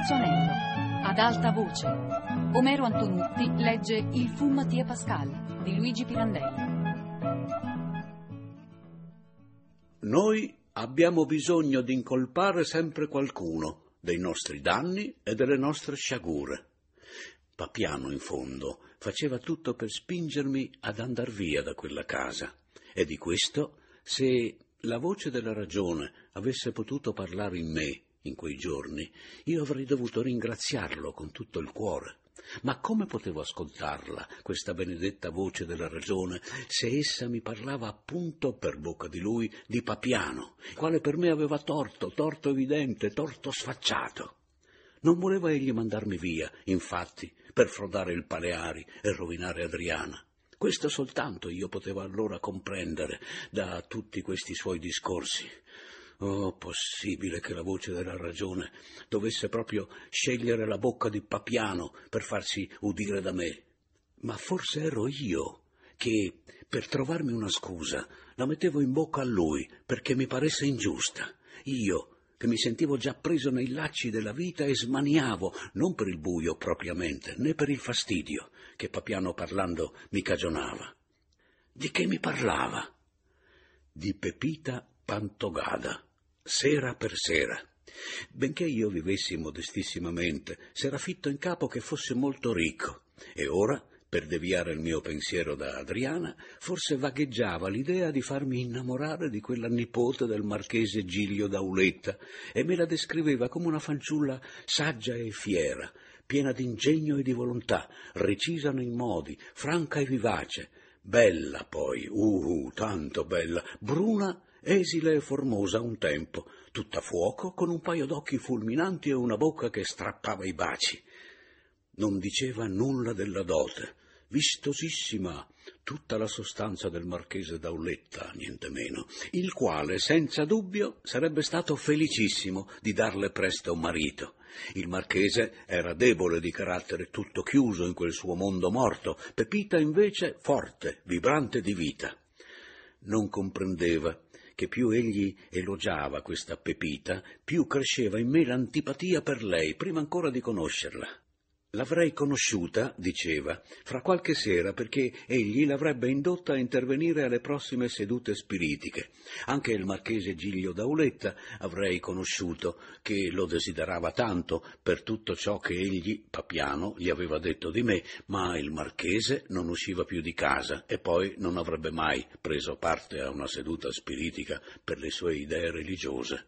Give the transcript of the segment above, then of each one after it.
terzo anello. Ad alta voce. Omero Antonutti legge Il fu Mattia Pascal di Luigi Pirandelli. Noi abbiamo bisogno di incolpare sempre qualcuno dei nostri danni e delle nostre sciagure. Papiano, in fondo, faceva tutto per spingermi ad andar via da quella casa. E di questo, se la voce della ragione avesse potuto parlare in me in quei giorni, io avrei dovuto ringraziarlo con tutto il cuore. Ma come potevo ascoltarla, questa benedetta voce della ragione, se essa mi parlava appunto per bocca di lui di Papiano, quale per me aveva torto, torto evidente, torto sfacciato. Non voleva egli mandarmi via, infatti, per frodare il Paleari e rovinare Adriana. Questo soltanto io potevo allora comprendere da tutti questi suoi discorsi. Oh, possibile che la voce della ragione dovesse proprio scegliere la bocca di Papiano per farsi udire da me. Ma forse ero io che, per trovarmi una scusa, la mettevo in bocca a lui perché mi paresse ingiusta. Io, che mi sentivo già preso nei lacci della vita e smaniavo, non per il buio propriamente, né per il fastidio che Papiano parlando mi cagionava. Di che mi parlava? Di Pepita Pantogada sera per sera. Benché io vivessi modestissimamente, s'era fitto in capo che fosse molto ricco, e ora, per deviare il mio pensiero da Adriana, forse vagheggiava l'idea di farmi innamorare di quella nipote del marchese Giglio d'Auletta, e me la descriveva come una fanciulla saggia e fiera, piena d'ingegno e di volontà, recisa nei modi, franca e vivace, bella poi, uh, tanto bella, bruna esile e formosa un tempo, tutta fuoco, con un paio d'occhi fulminanti e una bocca che strappava i baci. Non diceva nulla della dote, vistosissima, tutta la sostanza del marchese d'Auletta, niente meno, il quale, senza dubbio, sarebbe stato felicissimo di darle presto un marito. Il marchese era debole di carattere, tutto chiuso in quel suo mondo morto, Pepita invece forte, vibrante di vita. Non comprendeva che più egli elogiava questa Pepita, più cresceva in me l'antipatia per lei, prima ancora di conoscerla. L'avrei conosciuta, diceva, fra qualche sera perché egli l'avrebbe indotta a intervenire alle prossime sedute spiritiche. Anche il marchese Giglio d'Auletta avrei conosciuto, che lo desiderava tanto per tutto ciò che egli, Papiano, gli aveva detto di me, ma il marchese non usciva più di casa e poi non avrebbe mai preso parte a una seduta spiritica per le sue idee religiose.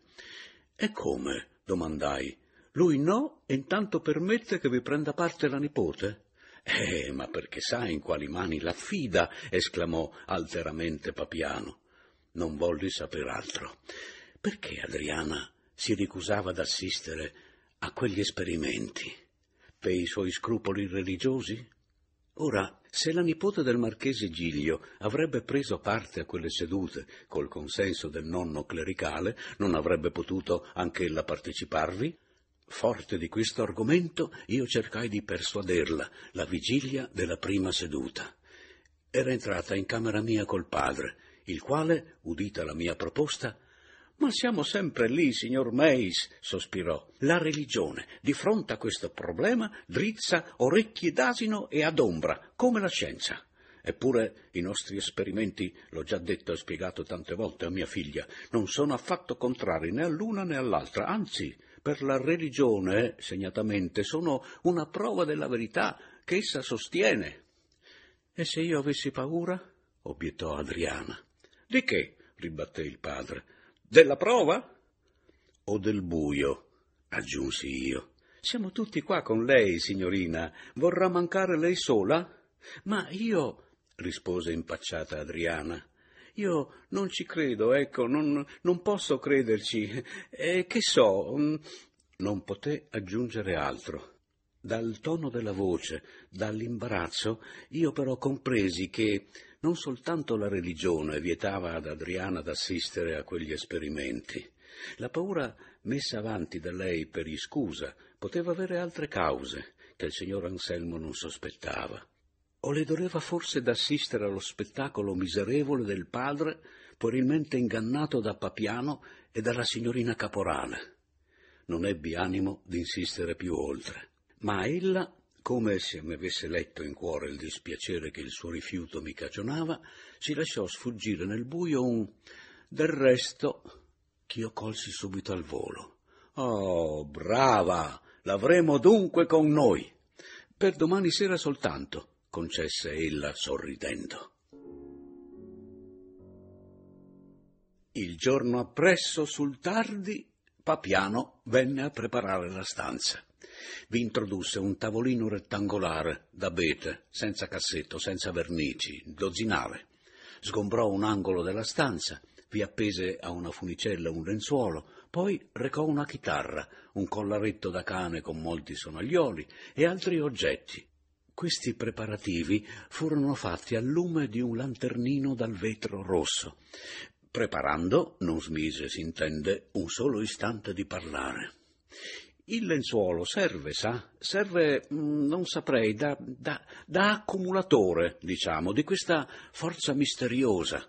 E come? domandai. Lui no, e intanto permette che vi prenda parte la nipote? Eh, ma perché sa in quali mani l'affida? esclamò alteramente Papiano. Non volli saper altro. Perché Adriana si ricusava d'assistere a quegli esperimenti? Per i suoi scrupoli religiosi? Ora, se la nipote del marchese Giglio avrebbe preso parte a quelle sedute col consenso del nonno clericale, non avrebbe potuto anch'ella parteciparvi? Forte di questo argomento, io cercai di persuaderla la vigilia della prima seduta. Era entrata in camera mia col padre, il quale, udita la mia proposta, ma siamo sempre lì, signor Meis, sospirò. La religione, di fronte a questo problema, drizza orecchie d'asino e adombra, come la scienza. Eppure i nostri esperimenti, l'ho già detto e spiegato tante volte a mia figlia, non sono affatto contrari né all'una né all'altra, anzi, per la religione, segnatamente, sono una prova della verità che essa sostiene. E se io avessi paura? obiettò Adriana. Di che? ribatté il padre. Della prova? O del buio? aggiunsi io. Siamo tutti qua con lei, signorina. Vorrà mancare lei sola? Ma io, rispose impacciata Adriana, io non ci credo, ecco, non, non posso crederci. E che so. Mm, non poté aggiungere altro. Dal tono della voce, dall'imbarazzo, io però compresi che non soltanto la religione vietava ad Adriana d'assistere a quegli esperimenti. La paura messa avanti da lei per iscusa poteva avere altre cause che il signor Anselmo non sospettava. O le doveva forse d'assistere allo spettacolo miserevole del padre, probabilmente ingannato da Papiano e dalla signorina Caporale. non ebbi animo d'insistere più oltre. Ma ella, come se mi avesse letto in cuore il dispiacere che il suo rifiuto mi cagionava, si lasciò sfuggire nel buio un del resto ch'io colsi subito al volo. Oh, brava! L'avremo dunque con noi. Per domani sera soltanto, concesse ella sorridendo. Il giorno appresso, sul tardi, Papiano venne a preparare la stanza. Vi introdusse un tavolino rettangolare, d'abete, senza cassetto, senza vernici, dozzinale. Sgombrò un angolo della stanza, vi appese a una funicella un lenzuolo, poi recò una chitarra, un collaretto da cane con molti sonaglioli e altri oggetti. Questi preparativi furono fatti al lume di un lanternino dal vetro rosso. Preparando, non smise, si intende, un solo istante di parlare. Il lenzuolo serve, sa? Serve, mm, non saprei, da, da, da accumulatore, diciamo, di questa forza misteriosa.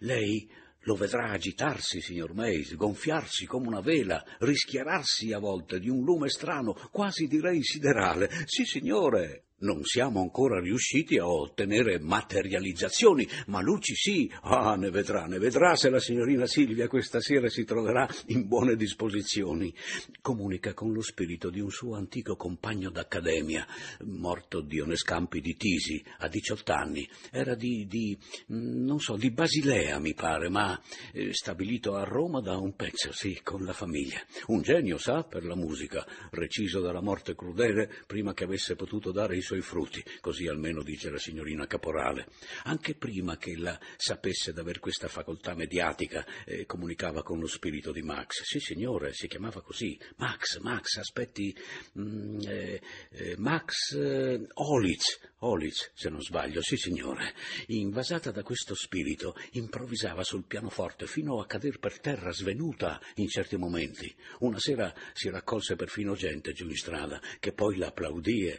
Lei lo vedrà agitarsi, signor Mays, gonfiarsi come una vela, rischiararsi a volte di un lume strano, quasi direi siderale. Sì, signore, non siamo ancora riusciti a ottenere materializzazioni, ma Luci sì. Ah, ne vedrà, ne vedrà se la signorina Silvia questa sera si troverà in buone disposizioni. Comunica con lo spirito di un suo antico compagno d'accademia, morto Dione Scampi di Tisi, a 18 anni. Era di, di non so, di Basilea, mi pare, ma eh, stabilito a Roma da un pezzo, sì, con la famiglia. Un genio, sa, per la musica, reciso dalla morte crudele prima che avesse potuto dare i suoi frutti, così almeno dice la signorina Caporale. Anche prima che ella sapesse d'aver questa facoltà mediatica, eh, comunicava con lo spirito di Max. Sì, signore, si chiamava così. Max, Max, aspetti, mm, eh, eh, Max eh, Olitz, Olitz, se non sbaglio, sì, signore. Invasata da questo spirito, improvvisava sul pianoforte fino a cader per terra svenuta in certi momenti. Una sera si raccolse perfino gente giù in strada, che poi l'applaudì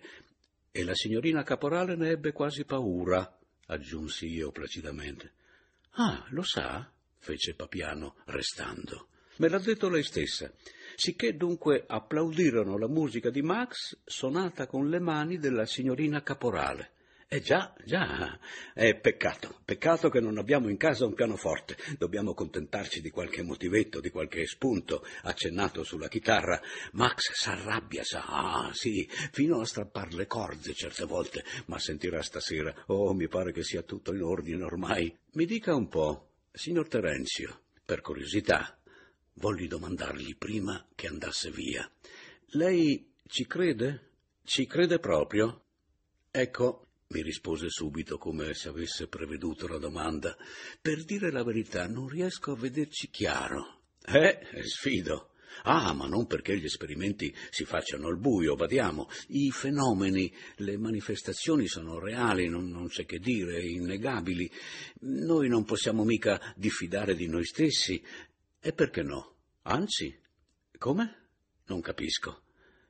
e la signorina Caporale ne ebbe quasi paura, aggiunsi io placidamente. Ah, lo sa? fece Papiano, restando. Me l'ha detto lei stessa. Sicché dunque applaudirono la musica di Max suonata con le mani della signorina Caporale. Eh già, già, è peccato, peccato che non abbiamo in casa un pianoforte, dobbiamo contentarci di qualche motivetto, di qualche spunto accennato sulla chitarra. Max s'arrabbia, sa, ah sì, fino a strappar le corde certe volte, ma sentirà stasera, oh mi pare che sia tutto in ordine ormai. Mi dica un po', signor Terenzio, per curiosità, volli domandargli prima che andasse via. Lei ci crede? Ci crede proprio? Ecco, mi rispose subito come se avesse preveduto la domanda. Per dire la verità, non riesco a vederci chiaro. Eh, sfido. Ah, ma non perché gli esperimenti si facciano al buio, badiamo. I fenomeni, le manifestazioni sono reali, non, non c'è che dire, innegabili. Noi non possiamo mica diffidare di noi stessi. E perché no? Anzi, come? Non capisco.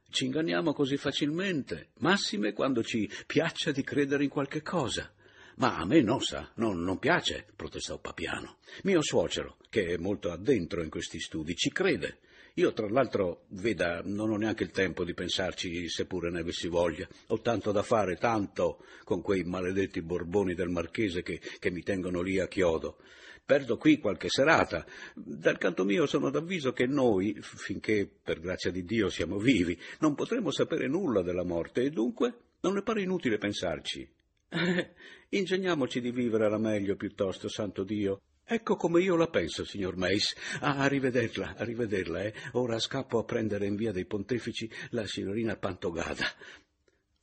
Ci inganniamo così facilmente, massime quando ci piaccia di credere in qualche cosa. Ma a me no, sa, non, non piace, protestò Papiano. Mio suocero, che è molto addentro in questi studi, ci crede. Io, tra l'altro, veda, non ho neanche il tempo di pensarci, seppure ne avessi voglia. Ho tanto da fare, tanto, con quei maledetti borboni del marchese che, che mi tengono lì a chiodo perdo qui qualche serata. Dal canto mio sono d'avviso che noi, finché per grazia di Dio siamo vivi, non potremo sapere nulla della morte e dunque non ne pare inutile pensarci. Ingegniamoci di vivere alla meglio piuttosto, santo Dio. Ecco come io la penso, signor Mace. Ah, a rivederla, a rivederla, eh. Ora scappo a prendere in via dei pontefici la signorina Pantogada.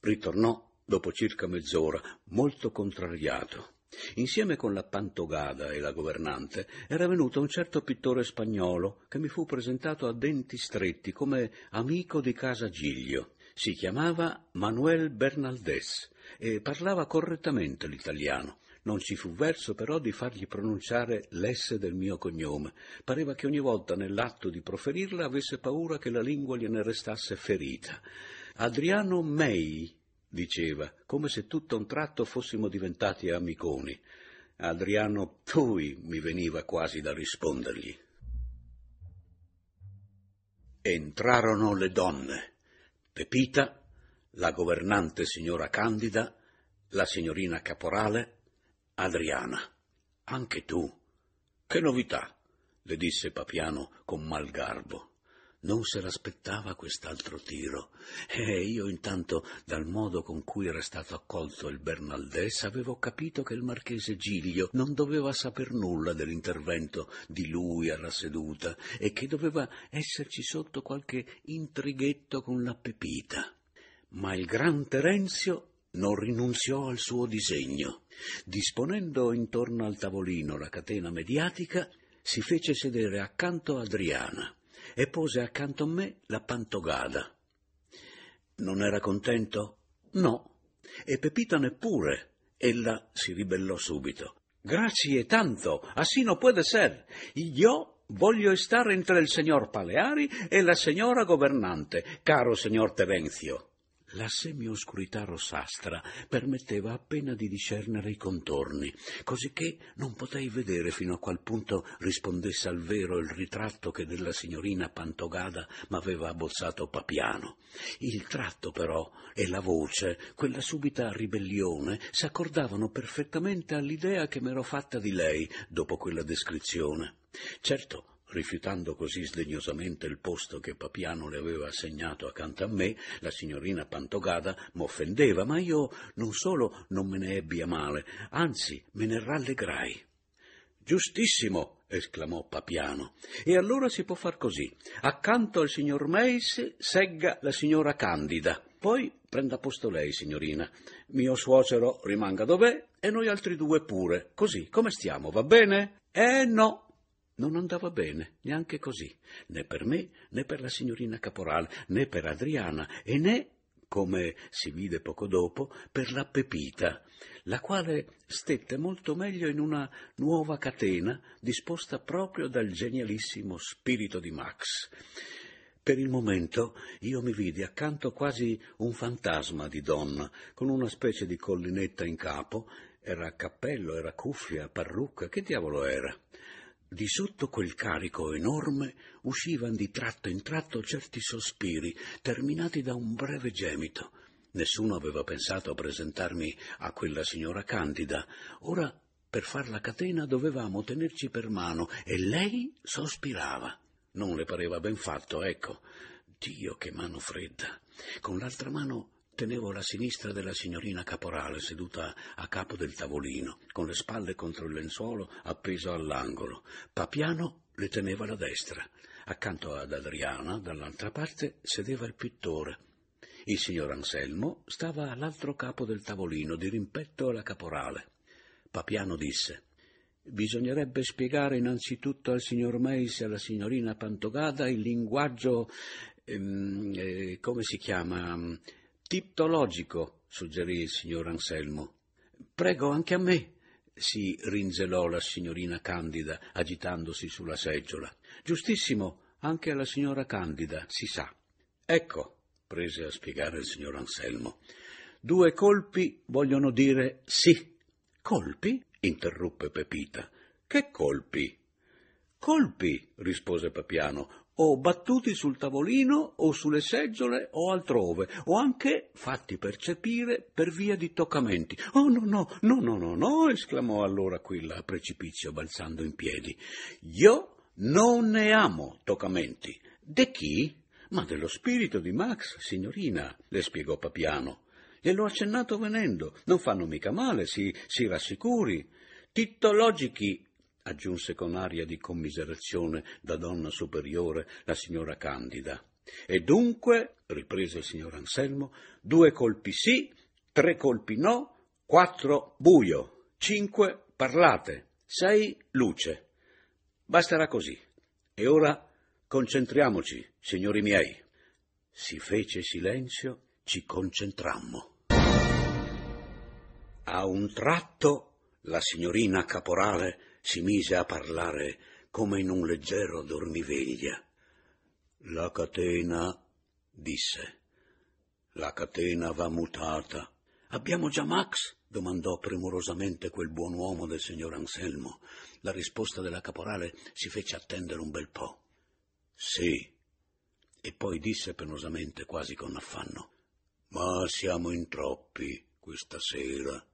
Ritornò dopo circa mezz'ora, molto contrariato. Insieme con la Pantogada e la governante era venuto un certo pittore spagnolo che mi fu presentato a denti stretti come amico di casa Giglio. Si chiamava Manuel Bernaldés e parlava correttamente l'italiano. Non ci fu verso però di fargli pronunciare l'esse del mio cognome. Pareva che ogni volta nell'atto di proferirla avesse paura che la lingua gliene restasse ferita. Adriano May diceva, come se tutto un tratto fossimo diventati amiconi. Adriano Tui mi veniva quasi da rispondergli. Entrarono le donne. Pepita, la governante signora Candida, la signorina Caporale, Adriana. Anche tu. Che novità? le disse Papiano con mal garbo. Non se l'aspettava quest'altro tiro. E io intanto, dal modo con cui era stato accolto il Bernaldès, avevo capito che il marchese Giglio non doveva saper nulla dell'intervento di lui alla seduta e che doveva esserci sotto qualche intrighetto con la Pepita. Ma il gran Terenzio non rinunziò al suo disegno. Disponendo intorno al tavolino la catena mediatica, si fece sedere accanto a Adriana e pose accanto a me la pantogada. Non era contento? No. E Pepita neppure. Ella si ribellò subito. Grazie tanto, así puede ser. Io voglio stare entre il signor Paleari e la signora governante, caro signor Terenzio. La semioscurità rossastra permetteva appena di discernere i contorni, cosicché non potei vedere fino a qual punto rispondesse al vero il ritratto che della signorina Pantogada m'aveva abbozzato Papiano. Il tratto, però, e la voce, quella subita ribellione, s'accordavano perfettamente all'idea che m'ero fatta di lei dopo quella descrizione. Certo, rifiutando così sdegnosamente il posto che Papiano le aveva assegnato accanto a me, la signorina Pantogada m'offendeva, ma io non solo non me ne ebbi a male, anzi me ne rallegrai. Giustissimo, esclamò Papiano. E allora si può far così. Accanto al signor Meis segga la signora Candida. Poi prenda posto lei, signorina. Mio suocero rimanga dov'è e noi altri due pure. Così, come stiamo, va bene? Eh no, non andava bene, neanche così, né per me, né per la signorina Caporale, né per Adriana, e né, come si vide poco dopo, per la Pepita, la quale stette molto meglio in una nuova catena disposta proprio dal genialissimo spirito di Max. Per il momento io mi vidi accanto quasi un fantasma di donna, con una specie di collinetta in capo, era cappello, era cuffia, parrucca, che diavolo era? Di sotto quel carico enorme uscivano di tratto in tratto certi sospiri, terminati da un breve gemito. Nessuno aveva pensato a presentarmi a quella signora Candida. Ora, per far la catena, dovevamo tenerci per mano e lei sospirava. Non le pareva ben fatto, ecco. Dio, che mano fredda. Con l'altra mano Tenevo la sinistra della signorina Caporale seduta a capo del tavolino, con le spalle contro il lenzuolo appeso all'angolo. Papiano le teneva la destra. Accanto ad Adriana, dall'altra parte, sedeva il pittore. Il signor Anselmo stava all'altro capo del tavolino, di rimpetto alla caporale. Papiano disse Bisognerebbe spiegare innanzitutto al signor Meis e alla signorina Pantogada il linguaggio, ehm, eh, come si chiama, Tiptologico, suggerì il signor Anselmo. Prego anche a me, si rinzelò la signorina Candida, agitandosi sulla seggiola. Giustissimo, anche alla signora Candida, si sa. Ecco, prese a spiegare il signor Anselmo. Due colpi vogliono dire sì. Colpi? interruppe Pepita. Che colpi? Colpi, rispose Papiano, o battuti sul tavolino o sulle seggiole o altrove, o anche fatti percepire per via di toccamenti. Oh no, no, no, no, no, no, esclamò allora quella a precipizio balzando in piedi. Io non ne amo toccamenti. De chi? Ma dello spirito di Max, signorina, le spiegò Papiano. Gliel'ho accennato venendo. Non fanno mica male, si, si rassicuri. Tittologici aggiunse con aria di commiserazione da donna superiore la signora Candida. E dunque, riprese il signor Anselmo, due colpi sì, tre colpi no, quattro buio, cinque parlate, sei luce. Basterà così. E ora concentriamoci, signori miei. Si fece silenzio, ci concentrammo. A un tratto la signorina caporale si mise a parlare come in un leggero dormiveglia. La catena, disse, la catena va mutata. Abbiamo già Max? domandò premurosamente quel buon uomo del signor Anselmo. La risposta della caporale si fece attendere un bel po'. Sì. E poi disse penosamente, quasi con affanno, Ma siamo in troppi questa sera.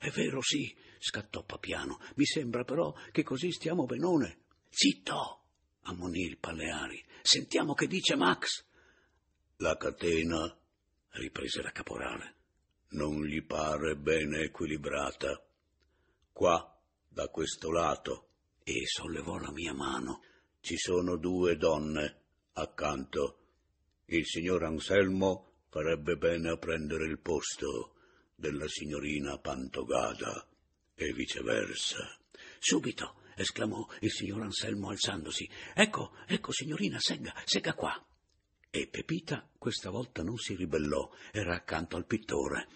È vero, sì, scattò Papiano. Mi sembra però che così stiamo benone. Zitto! ammonì il Paleari. Sentiamo che dice Max. La catena, riprese la caporale, non gli pare bene equilibrata. Qua, da questo lato, e sollevò la mia mano, ci sono due donne accanto. Il signor Anselmo farebbe bene a prendere il posto della signorina Pantogada e viceversa. Subito, esclamò il signor Anselmo alzandosi. Ecco, ecco, signorina, segga, segga qua. E Pepita questa volta non si ribellò, era accanto al pittore.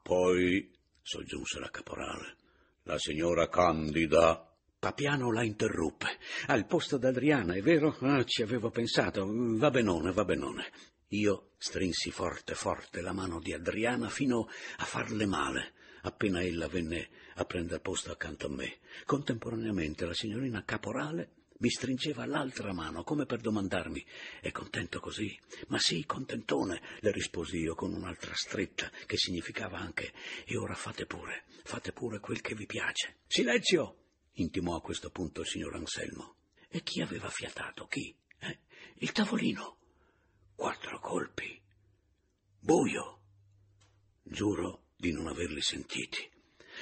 Poi, soggiunse la caporale, la signora Candida Papiano la interruppe. Al posto d'Adriana, è vero? Ah, ci avevo pensato. Va benone, va benone. Io strinsi forte forte la mano di Adriana fino a farle male, appena ella venne a prender posto accanto a me. Contemporaneamente la signorina Caporale mi stringeva l'altra mano come per domandarmi è contento così? Ma sì, contentone, le risposi io con un'altra stretta che significava anche e ora fate pure, fate pure quel che vi piace. Silenzio! intimò a questo punto il signor Anselmo. E chi aveva fiatato? Chi? Eh? Il tavolino. Quattro colpi. Buio. Giuro di non averli sentiti,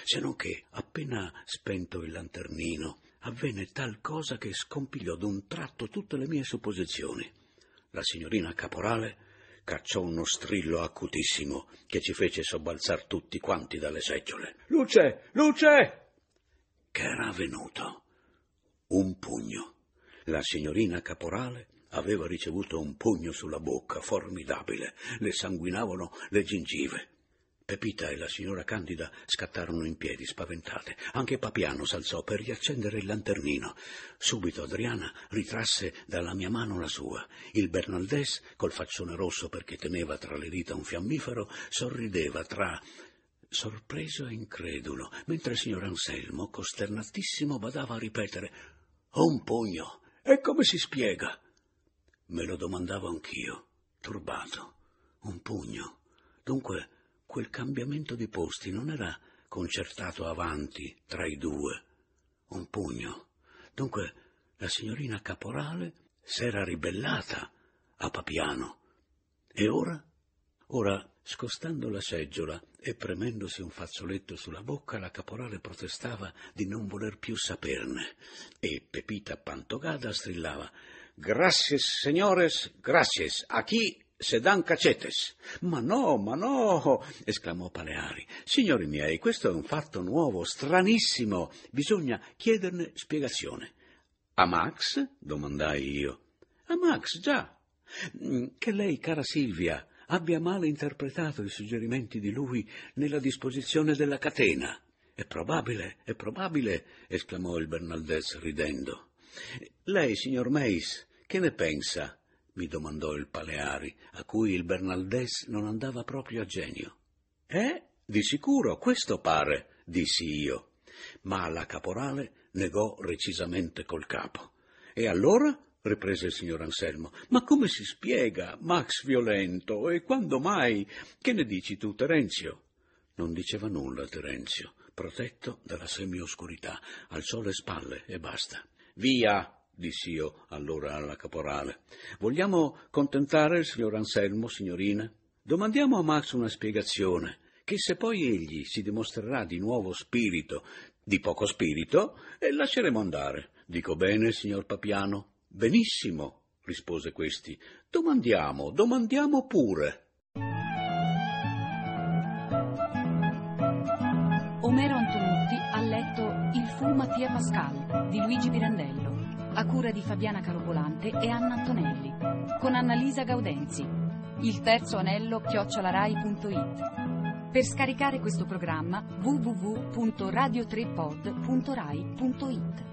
se non che, appena spento il lanternino, avvenne tal cosa che scompigliò d'un tratto tutte le mie supposizioni. La signorina Caporale cacciò uno strillo acutissimo che ci fece sobbalzar tutti quanti dalle seggiole. Luce! Luce! che era avvenuto? Un pugno. La signorina Caporale aveva ricevuto un pugno sulla bocca, formidabile. Le sanguinavano le gengive. Pepita e la signora Candida scattarono in piedi, spaventate. Anche Papiano s'alzò per riaccendere il lanternino. Subito Adriana ritrasse dalla mia mano la sua. Il Bernaldès, col faccione rosso perché teneva tra le dita un fiammifero, sorrideva tra sorpreso e incredulo, mentre il signor Anselmo, costernatissimo, badava a ripetere un pugno. E come si spiega? Me lo domandavo anch'io, turbato. Un pugno. Dunque, quel cambiamento di posti non era concertato avanti tra i due. Un pugno. Dunque, la signorina Caporale s'era ribellata a Papiano. E ora? Ora, scostando la seggiola e premendosi un fazzoletto sulla bocca, la caporale protestava di non voler più saperne e Pepita Pantogada strillava Gracias, señores, gracias. Aquí se dan cacetes. Ma no, ma no, esclamò Paleari. Signori miei, questo è un fatto nuovo, stranissimo. Bisogna chiederne spiegazione. A Max? domandai io. A Max, già. Che lei, cara Silvia, abbia male interpretato i suggerimenti di lui nella disposizione della catena. È probabile, è probabile, esclamò il Bernaldez ridendo. Lei, signor Meis, che ne pensa? mi domandò il Paleari, a cui il Bernaldez non andava proprio a genio. Eh? Di sicuro, questo pare, dissi io. Ma la caporale negò recisamente col capo. E allora? riprese il signor Anselmo. Ma come si spiega, Max violento? E quando mai? Che ne dici tu, Terenzio? Non diceva nulla Terenzio, protetto dalla semioscurità, alzò le spalle e basta. Via, dissi io allora alla caporale. Vogliamo contentare il signor Anselmo, signorina? Domandiamo a Max una spiegazione, che se poi egli si dimostrerà di nuovo spirito, di poco spirito, e lasceremo andare. Dico bene, signor Papiano? Benissimo, rispose questi. Domandiamo, domandiamo pure. Mattia Pascal di Luigi Pirandello, a cura di Fabiana Carobolante e Anna Antonelli, con Annalisa Gaudenzi. Il terzo anello chiocciolarai.it. Per scaricare questo programma www.radio3pod.rai.it.